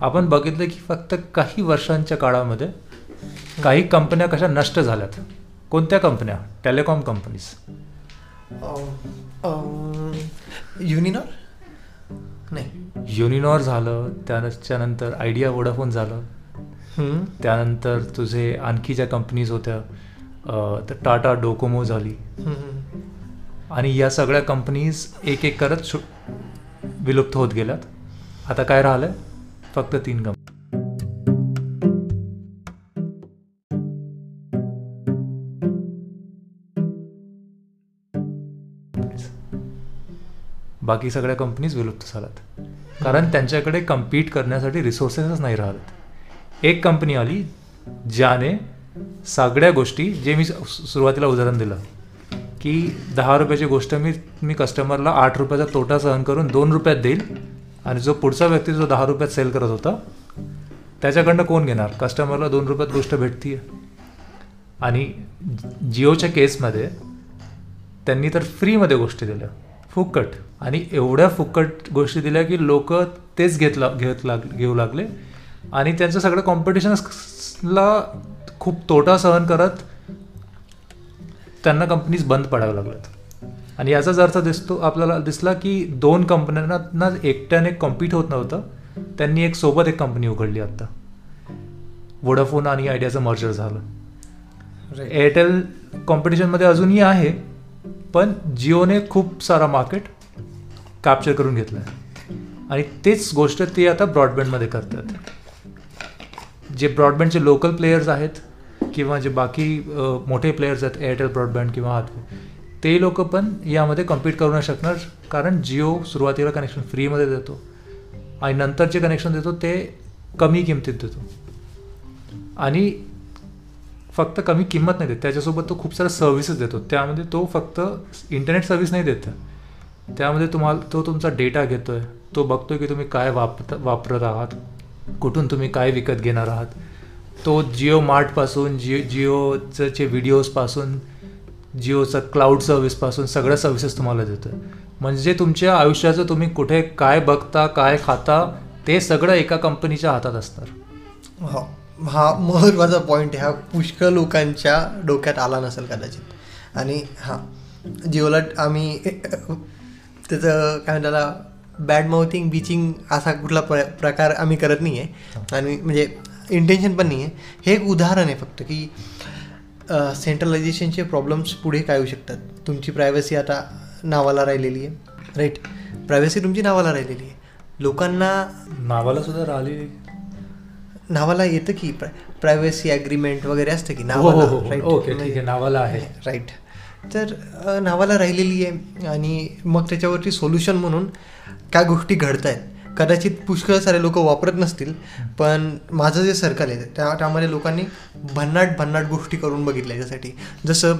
आपण बघितलं की फक्त काही वर्षांच्या काळामध्ये काही कंपन्या कशा नष्ट झाल्यात? कोणत्या कंपन्या? Telecom companies. युनिनॉर? नाही. युनिनॉर झालं त्याच्यानंतर आयडिया वोडाफोन झालं. त्यानंतर तुझे आणखी ज्या कंपनीज होत्या तर टाटा डोकोमो झाली. आणि या सगळ्या कंपनीज एक एक करत विलुप्त होत गेल्यात. आता काय राहिलं फक्त तीन कंपनी बाकी सगळ्या कंपनीज विलुप्त झाल्यात. कारण त्यांच्याकडे कम्पीट करण्यासाठी रिसोर्सेसच नाही राहत. एक कंपनी आली ज्याने सगळ्या गोष्टी जे मी सुरुवातीला उदाहरण दिलं की दहा रुपयाची गोष्ट मी मी कस्टमरला आठ रुपयाचा तोटा सहन करून दोन रुपयात देईल आणि जो पुढचा व्यक्ती जो दहा रुपयात सेल करत होता त्याच्याकडनं कोण घेणार? कस्टमरला दोन रुपयात गोष्ट भेटतीये. आणि जिओच्या केसमध्ये त्यांनी तर फ्रीमध्ये गोष्टी दिल्या. फुकट. आणि एवढ्या फुकट गोष्टी दिल्या की लोक तेच घेतला घेत लाग घेऊ लागले. आणि त्यांचं सगळं कॉम्पिटिशनला खूप तोटा सहन करत त्यांना कंपनीज बंद पडाव्या लागल्यात आणि याचाच अर्थ दिसतो आपल्याला दिसला की दोन कंपन्यांना एकट्याने कॉम्पीट होत नव्हतं. त्यांनी एक सोबत एक कंपनी उघडली आता वोडाफोन आणि आयडियाचं मर्जर झालं. एअरटेल कॉम्पिटिशनमध्ये अजूनही आहे पण जिओने खूप सारा मार्केट कॅप्चर करून घेतलं आहे आणि तेच गोष्ट ते आता ब्रॉडबँडमध्ये करतात. जे ब्रॉडबँडचे लोकल प्लेयर्स आहेत किंवा जे बाकी मोठे प्लेयर्स आहेत एअरटेल ब्रॉडबँड किंवा हातवे ते लोक पण यामध्ये कम्पीट करू नाही शकणार कारण जिओ सुरुवातीला कनेक्शन फ्रीमध्ये देतो. आणि नंतर जे कनेक्शन देतो ते कमी किमतीत देतो. आणि फक्त कमी किंमत नाही देत त्याच्यासोबत तो खूप साऱ्या सर्व्हिसेस देतो. त्यामध्ये तो फक्त इंटरनेट सर्व्हिस नाही देत. त्यामध्ये तुम्हाला तो तुमचा डेटा घेतो आहे तो बघतो की तुम्ही काय वापरत वापरत आहात कुठून तुम्ही काय विकत घेणार आहात. तो जिओ मार्टपासून जिओ जिओचे व्हिडिओजपासून जिओचं क्लाउड सर्व्हिसपासून सगळ्या सर्व्हिसेस तुम्हाला देतोय. म्हणजे तुमच्या आयुष्याचं तुम्ही कुठे काय बघता काय खाता ते सगळं एका कंपनीच्या हातात असणार. हो. हा महत्त्वाचा पॉईंट आहे. हा पुष्कळ लोकांच्या डोक्यात आला नसेल कदाचित. आणि हां जिओला आम्ही त्याचं काय म्हणतात त्याला बॅड माउथिंग बिचिंग असा कुठला प्र प्रकार आम्ही करत नाही आहे आणि म्हणजे इंटेन्शन पण नाही आहे हे एक उदाहरण आहे फक्त की सेंट्रलायझेशनचे प्रॉब्लेम्स पुढे काय होऊ शकतात? तुमची प्रायव्हसी आता नावाला राहिलेली आहे. राईट प्रायव्हसी तुमची नावाला राहिलेली आहे. लोकांना नावाला सुद्धा राहिली नावाला येतं की प्रायव्हसी ॲग्रीमेंट वगैरे असतं की हो नावाला हो? ओके ठीक आहे नावाला आहे. राईट तर नावाला राहिलेली आहे आणि मग त्याच्यावरती सोल्युशन म्हणून काय गोष्टी घडत आहेत कदाचित पुष्कळ सारे लोक वापरत नसतील पण माझं जे सर्कल आहे त्या त्यामध्ये लोकांनी भन्नाट भन्नाट गोष्टी करून बघितल्या याच्यासाठी. जसं